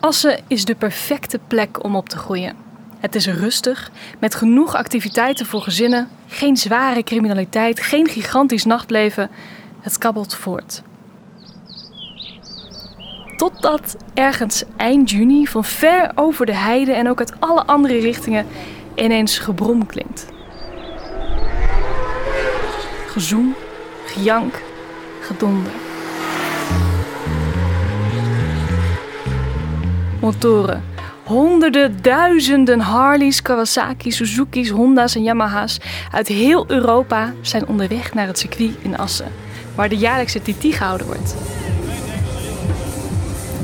Assen is de perfecte plek om op te groeien. Het is rustig, met genoeg activiteiten voor gezinnen, geen zware criminaliteit, geen gigantisch nachtleven. Het kabbelt voort. Totdat ergens eind juni van ver over de heide en ook uit alle andere richtingen ineens gebrom klinkt. Gezoem, gejank, gedonder. Motoren. Honderden, duizenden Harleys, Kawasaki's, Suzuki's, Honda's en Yamaha's uit heel Europa zijn onderweg naar het circuit in Assen, waar de jaarlijkse TT gehouden wordt.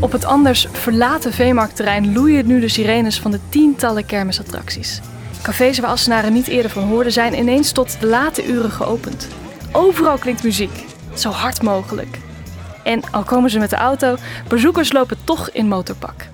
Op het anders verlaten veemarktterrein loeien nu de sirenes van de tientallen kermisattracties. Cafés waar Assenaren niet eerder van hoorden zijn ineens tot de late uren geopend. Overal klinkt muziek, zo hard mogelijk. En al komen ze met de auto, bezoekers lopen toch in motorpak.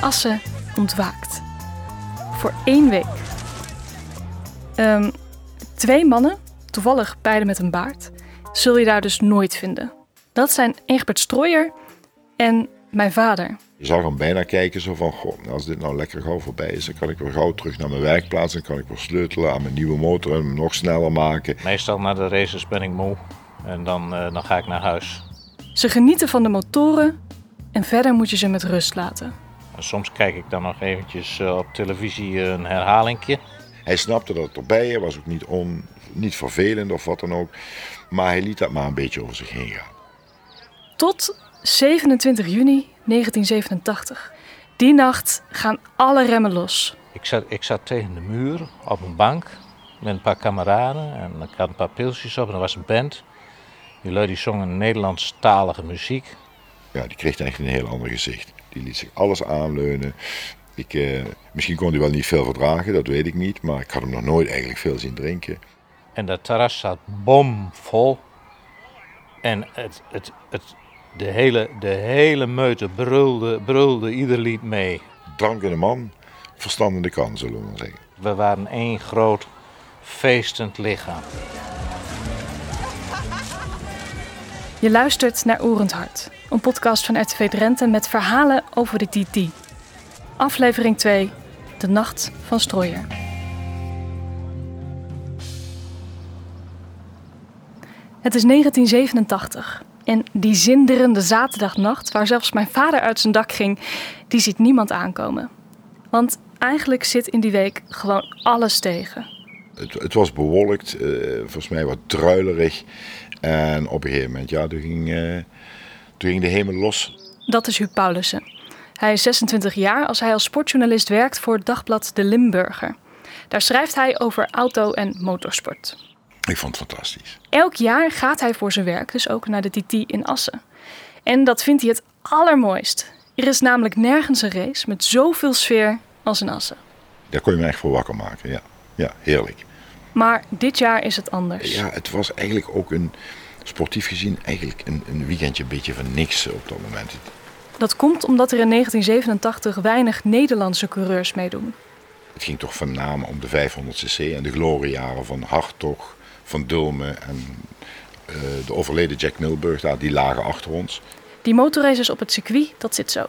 Assen ontwaakt. Voor één week. Ehm, twee mannen, toevallig beide met een baard, zul je daar dus nooit vinden. Dat zijn Egbert Strooier en mijn vader. Je zag hem bijna kijken zo van, goh, als dit nou lekker gauw voorbij is, dan kan ik weer gauw terug naar mijn werkplaats. Dan kan ik weer sleutelen aan mijn nieuwe motor en hem nog sneller maken. Meestal na de races ben ik moe en dan, uh, dan ga ik naar huis. Ze genieten van de motoren en verder moet je ze met rust laten. Soms kijk ik dan nog eventjes uh, op televisie een herhalingje. Hij snapte dat het erbij was ook niet, on, niet vervelend of wat dan ook. Maar hij liet dat maar een beetje over zich heen gaan. Tot 27 juni 1987. Die nacht gaan alle remmen los. Ik zat, ik zat tegen de muur op een bank met een paar kameraden. En ik had een paar pilsjes op en er was een band. Die lui die zongen Nederlandstalige muziek. Ja, die kreeg eigenlijk een heel ander gezicht. Die liet zich alles aanleunen. Ik, eh, misschien kon hij wel niet veel verdragen, dat weet ik niet. Maar ik had hem nog nooit eigenlijk veel zien drinken. En dat terras zat bomvol. En het, het, het, de, hele, de hele meute brulde, brulde ieder lied mee. Drankende man, verstandende kan, zullen we maar zeggen. We waren één groot feestend lichaam. Je luistert naar Oerend Hart, een podcast van RTV Drenthe met verhalen over de TT. Aflevering 2, De Nacht van Strooier. Het is 1987 en die zinderende zaterdagnacht, waar zelfs mijn vader uit zijn dak ging, die ziet niemand aankomen. Want eigenlijk zit in die week gewoon alles tegen. Het, het was bewolkt, uh, volgens mij wat druilerig. En op een gegeven moment, ja, toen ging, uh, toen ging de hemel los. Dat is Huub Paulussen. Hij is 26 jaar als hij als sportjournalist werkt voor het dagblad De Limburger. Daar schrijft hij over auto- en motorsport. Ik vond het fantastisch. Elk jaar gaat hij voor zijn werk dus ook naar de TT in Assen. En dat vindt hij het allermooist. Er is namelijk nergens een race met zoveel sfeer als in Assen. Daar kon je me echt voor wakker maken, ja. Ja, heerlijk. Maar dit jaar is het anders. Ja, het was eigenlijk ook een, sportief gezien, eigenlijk een, een weekendje een beetje van niks op dat moment. Dat komt omdat er in 1987 weinig Nederlandse coureurs meedoen. Het ging toch van name om de 500cc en de gloriejaren van Hartog, van Dulmen en uh, de overleden Jack Milburg, daar, die lagen achter ons. Die motorraces op het circuit, dat zit zo.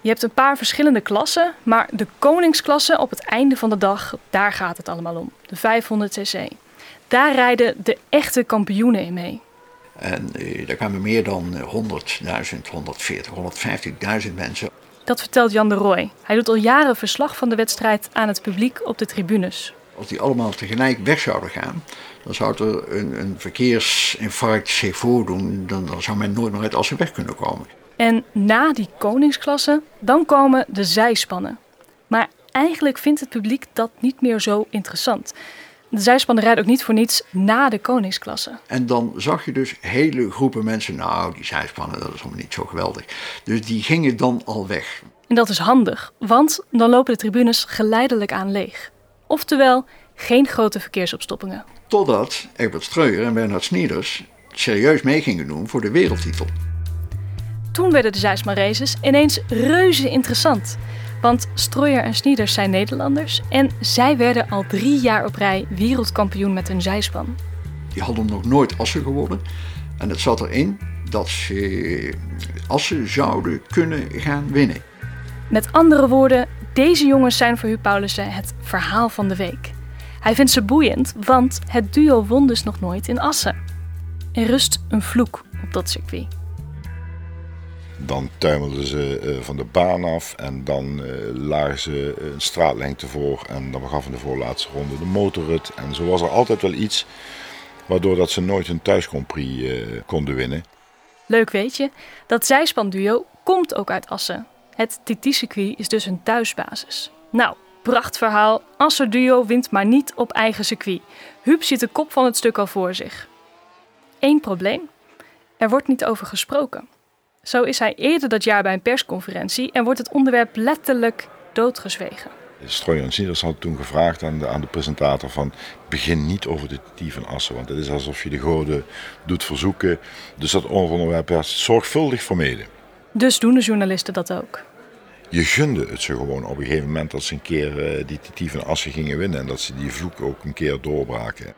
Je hebt een paar verschillende klassen, maar de koningsklasse op het einde van de dag, daar gaat het allemaal om. De 500cc. Daar rijden de echte kampioenen in mee. En uh, daar kwamen meer dan 100.000, 140, 150.000 mensen. Dat vertelt Jan de Rooij. Hij doet al jaren verslag van de wedstrijd aan het publiek op de tribunes. Als die allemaal tegelijk weg zouden gaan, dan zou er een, een verkeersinfarct zich voordoen. Dan, dan zou men nooit meer uit Assen weg kunnen komen. En na die koningsklasse, dan komen de zijspannen. Maar eigenlijk vindt het publiek dat niet meer zo interessant. De zijspannen rijden ook niet voor niets na de koningsklasse. En dan zag je dus hele groepen mensen, nou die zijspannen, dat is allemaal niet zo geweldig. Dus die gingen dan al weg. En dat is handig, want dan lopen de tribunes geleidelijk aan leeg. Oftewel, geen grote verkeersopstoppingen. Totdat Egbert Streuer en Bernhard Snieders serieus mee gingen doen voor de wereldtitel. Toen werden de Zijsma races ineens reuze interessant. Want Strooier en Snieders zijn Nederlanders en zij werden al drie jaar op rij wereldkampioen met hun zijspan. die hadden nog nooit assen gewonnen. En het zat erin dat ze assen zouden kunnen gaan winnen. Met andere woorden, deze jongens zijn voor Huub Paulussen het verhaal van de week. Hij vindt ze boeiend, want het duo won dus nog nooit in Assen. Er rust een vloek op dat circuit. Dan tuimelden ze eh, van de baan af en dan eh, lagen ze een straatlengte voor. En dan gaf in de voorlaatste ronde de motorrit. En zo was er altijd wel iets waardoor dat ze nooit een thuiscompris uh, konden winnen. Leuk weet je, dat zijspanduo komt ook uit Assen. Het TT-circuit is dus een thuisbasis. Nou, prachtverhaal. Assen duo wint maar niet op eigen circuit. Huub ziet de kop van het stuk al voor zich. Eén probleem. Er wordt niet over gesproken. Zo is hij eerder dat jaar bij een persconferentie en wordt het onderwerp letterlijk doodgezwegen. Strojan Sieders had toen gevraagd aan de, aan de presentator van begin niet over de TT van Assen, want het is alsof je de goden doet verzoeken. Dus dat onderwerp werd zorgvuldig vermeden. Dus doen de journalisten dat ook? Je gunde het ze gewoon op een gegeven moment dat ze een keer uh, die TT van Assen gingen winnen en dat ze die vloek ook een keer doorbraken.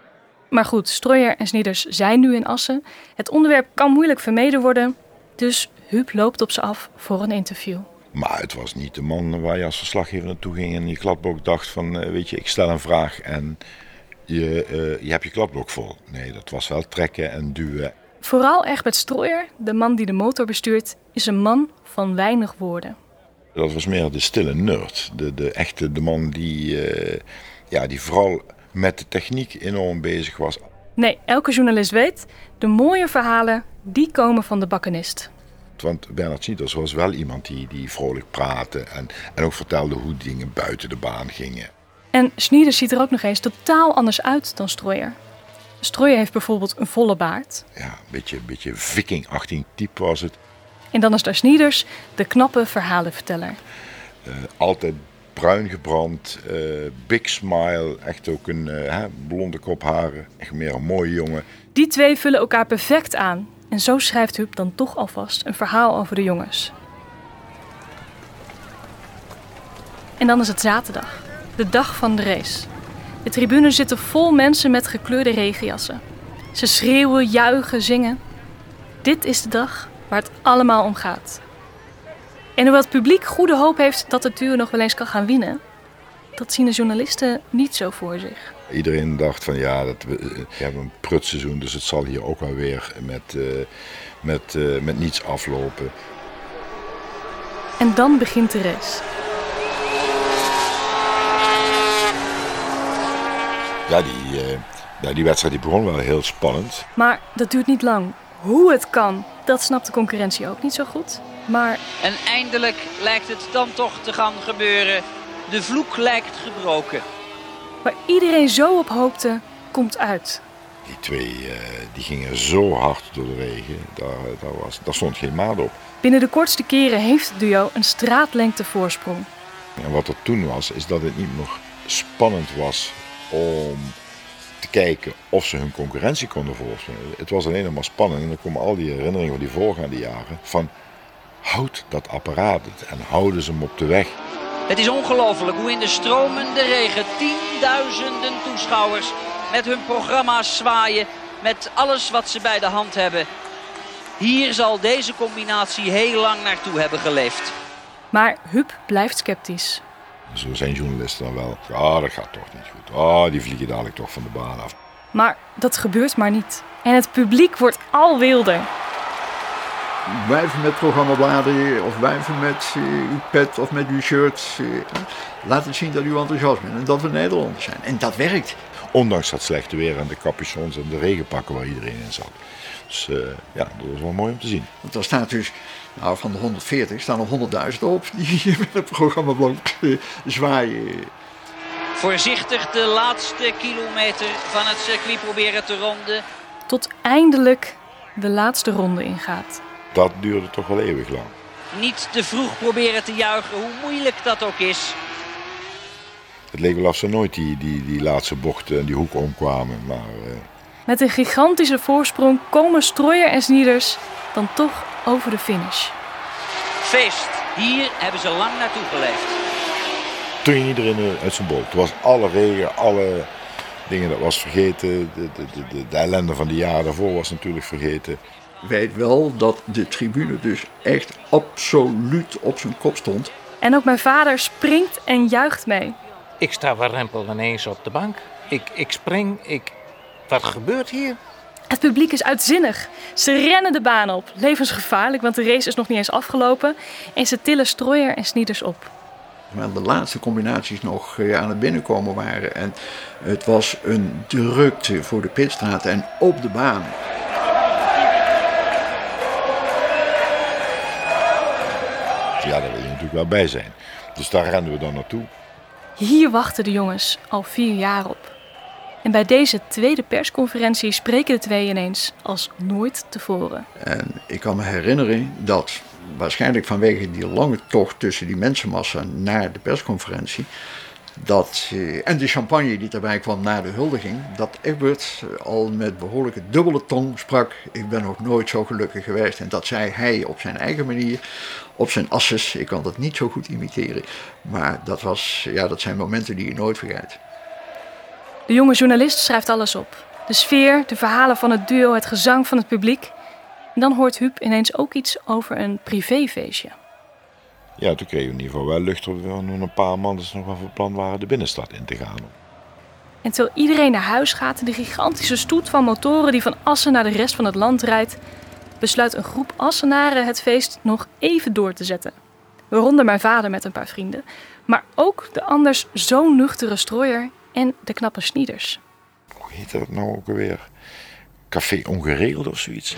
Maar goed, Stroyer en Snieders zijn nu in Assen. Het onderwerp kan moeilijk vermeden worden, dus Huub loopt op ze af voor een interview. Maar het was niet de man waar je als verslaggever naartoe ging en je kladblok dacht van, uh, weet je, ik stel een vraag en je, uh, je hebt je kladblok vol. Nee, dat was wel trekken en duwen. Vooral Egbert Strooier, de man die de motor bestuurt, is een man van weinig woorden. Dat was meer de stille nerd. De, de echte de man die, uh, ja, die vooral met de techniek enorm bezig was. Nee, elke journalist weet, de mooie verhalen, die komen van de bakkenist. Want Bernard Snieders was wel iemand die, die vrolijk praatte en, en ook vertelde hoe dingen buiten de baan gingen. En Snieders ziet er ook nog eens totaal anders uit dan Strooier. Strooier heeft bijvoorbeeld een volle baard. Ja, een beetje, beetje viking 18 type was het. En dan is daar Snieders, de knappe verhalenverteller. Uh, altijd bruin gebrand, uh, big smile, echt ook een uh, blonde kop haren. Echt meer een mooie jongen. Die twee vullen elkaar perfect aan. En zo schrijft Huub dan toch alvast een verhaal over de jongens. En dan is het zaterdag, de dag van de race. De tribunes zitten vol mensen met gekleurde regenjassen. Ze schreeuwen, juichen, zingen. Dit is de dag waar het allemaal om gaat. En hoewel het publiek goede hoop heeft dat het duo nog wel eens kan gaan winnen, dat zien de journalisten niet zo voor zich. Iedereen dacht van ja, dat we, we hebben een prutseizoen, dus het zal hier ook wel weer met, uh, met, uh, met niets aflopen. En dan begint de race. Ja, die, uh, ja, die wedstrijd die begon wel heel spannend. Maar dat duurt niet lang. Hoe het kan, dat snapt de concurrentie ook niet zo goed. Maar... En eindelijk lijkt het dan toch te gaan gebeuren. De vloek lijkt gebroken. Waar iedereen zo op hoopte, komt uit. Die twee uh, die gingen zo hard door de regen, daar, daar, was, daar stond geen maat op. Binnen de kortste keren heeft het duo een straatlengte voorsprong. En wat er toen was, is dat het niet nog spannend was om te kijken of ze hun concurrentie konden voorspringen. Het was alleen nog maar spannend en dan komen al die herinneringen van die voorgaande jaren van houd dat apparaat en houden ze hem op de weg. Het is ongelooflijk hoe in de stromende regen tienduizenden toeschouwers met hun programma's zwaaien, met alles wat ze bij de hand hebben. Hier zal deze combinatie heel lang naartoe hebben geleefd. Maar Huub blijft sceptisch. Zo zijn journalisten dan wel. Ah, dat gaat toch niet goed. Ah, die vliegen dadelijk toch van de baan af. Maar dat gebeurt maar niet. En het publiek wordt al wilder. Wijven met programmabladen of wijven met uh, uw pet of met uw shirt. Uh, laat het zien dat u enthousiast bent en dat we Nederlanders zijn. En dat werkt. Ondanks dat slechte weer en de capuchons en de regenpakken waar iedereen in zat. Dus uh, ja, dat was wel mooi om te zien. Want er staat dus, nou van de 140 staan er 100.000 op die met het programmablad zwaaien. Voorzichtig de laatste kilometer van het circuit proberen te ronden. Tot eindelijk de laatste ronde ingaat. Dat duurde toch wel eeuwig lang. Niet te vroeg proberen te juichen, hoe moeilijk dat ook is. Het leek wel of ze nooit die, die, die laatste bochten en die hoek omkwamen. Maar, uh... Met een gigantische voorsprong komen Strooier en Snieders dan toch over de finish. Feest. Hier hebben ze lang naartoe geleefd. Toen ging iedereen uit zijn bol. Het was alle regen, alle dingen dat was vergeten. De, de, de, de ellende van de jaren daarvoor was natuurlijk vergeten. Weet wel dat de tribune dus echt absoluut op zijn kop stond. En ook mijn vader springt en juicht mee. Ik sta warempel ineens op de bank. Ik, ik spring, ik... Wat gebeurt hier? Het publiek is uitzinnig. Ze rennen de baan op. Levensgevaarlijk, want de race is nog niet eens afgelopen. En ze tillen strooier en snieders op. Terwijl de laatste combinaties nog eh, aan het binnenkomen waren. En het was een drukte voor de pitstraat en op de baan. Wel bij zijn. Dus daar rennen we dan naartoe. Hier wachten de jongens al vier jaar op. En bij deze tweede persconferentie spreken de twee ineens als nooit tevoren. En ik kan me herinneren dat waarschijnlijk vanwege die lange tocht tussen die mensenmassa naar de persconferentie. Dat, eh, en de champagne die erbij kwam na de huldiging, dat Egbert al met behoorlijke dubbele tong sprak. Ik ben nog nooit zo gelukkig geweest. En dat zei hij op zijn eigen manier, op zijn asses. Ik kan dat niet zo goed imiteren. Maar dat, was, ja, dat zijn momenten die je nooit vergeet. De jonge journalist schrijft alles op. De sfeer, de verhalen van het duo, het gezang van het publiek. En dan hoort Huub ineens ook iets over een privéfeestje. Ja, toen kregen we in ieder geval wel lucht op nog een paar maanden nog wel van plan waren de binnenstad in te gaan. En terwijl iedereen naar huis gaat en de gigantische stoet van motoren die van Assen naar de rest van het land rijdt, besluit een groep Assenaren het feest nog even door te zetten. Waaronder mijn vader met een paar vrienden, maar ook de anders zo nuchtere strooier en de knappe snieders. Hoe heette dat nou ook alweer? Café Ongeregeld of zoiets?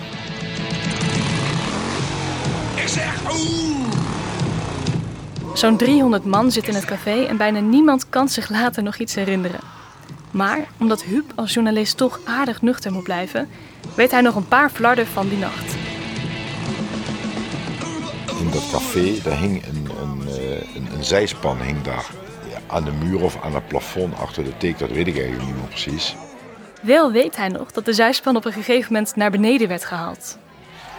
Ik zeg oeh! Zo'n 300 man zit in het café en bijna niemand kan zich later nog iets herinneren. Maar omdat Huub als journalist toch aardig nuchter moet blijven, weet hij nog een paar flarden van die nacht. In dat café, daar hing een, een, eh, een, een zijspan hing daar ja, aan de muur of aan het plafond achter de teek, dat weet ik eigenlijk niet meer precies. Wel weet hij nog dat de zijspan op een gegeven moment naar beneden werd gehaald.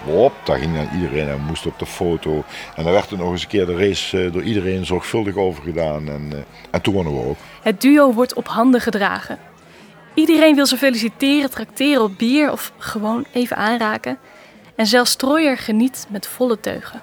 Hop, daar ging dan iedereen en moest op de foto. En dan werd er nog eens een keer de race eh, door iedereen zorgvuldig over gedaan. En, eh, en toen wonnen we ook. Het duo wordt op handen gedragen. Iedereen wil ze feliciteren, trakteren op bier of gewoon even aanraken. En zelfs Strooier geniet met volle teugen.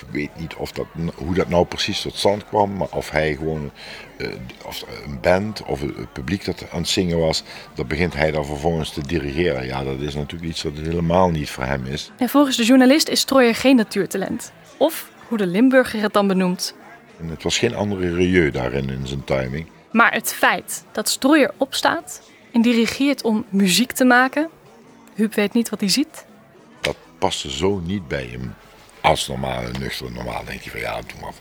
Ik weet niet of dat, hoe dat nou precies tot stand kwam, maar of hij gewoon eh, of een band of het publiek dat aan het zingen was, dan begint hij dan vervolgens te dirigeren. Ja, dat is natuurlijk iets dat helemaal niet voor hem is. En volgens de journalist is Strooier geen natuurtalent. Of hoe de Limburger het dan benoemt. En het was geen andere rieu daarin in zijn timing. Maar het feit dat Strooier opstaat en dirigeert om muziek te maken, Huub weet niet wat hij ziet. Dat paste zo niet bij hem. Als normale, nuchter, normaal denk je van ja, doe maar.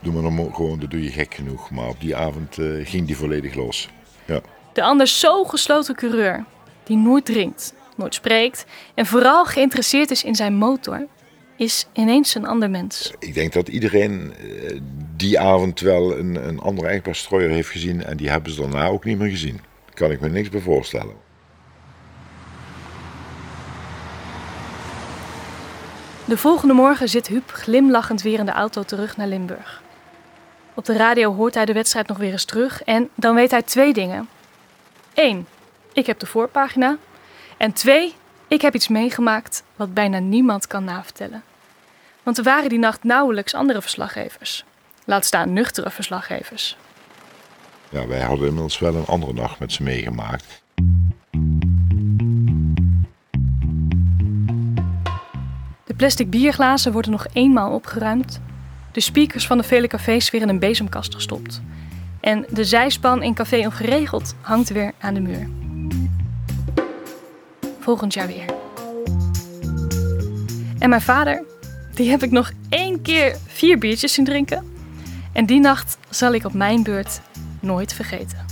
Doe maar dan gewoon, dat doe je gek genoeg. Maar op die avond eh, ging die volledig los. Ja. De anders zo gesloten coureur, die nooit drinkt, nooit spreekt en vooral geïnteresseerd is in zijn motor, is ineens een ander mens. Ik denk dat iedereen eh, die avond wel een, een andere echtbaar strooier heeft gezien en die hebben ze daarna ook niet meer gezien. Daar kan ik me niks bij voorstellen. De volgende morgen zit Huub glimlachend weer in de auto terug naar Limburg. Op de radio hoort hij de wedstrijd nog weer eens terug en dan weet hij twee dingen. Eén, ik heb de voorpagina. En twee, ik heb iets meegemaakt wat bijna niemand kan navertellen. Want er waren die nacht nauwelijks andere verslaggevers. Laat staan nuchtere verslaggevers. Ja, wij hadden inmiddels wel een andere nacht met ze meegemaakt. De plastic bierglazen worden nog eenmaal opgeruimd. De speakers van de vele cafés weer in een bezemkast gestopt. En de zijspan in Café Ongeregeld hangt weer aan de muur. Volgend jaar weer. En mijn vader, die heb ik nog één keer vier biertjes zien drinken. En die nacht zal ik op mijn beurt nooit vergeten.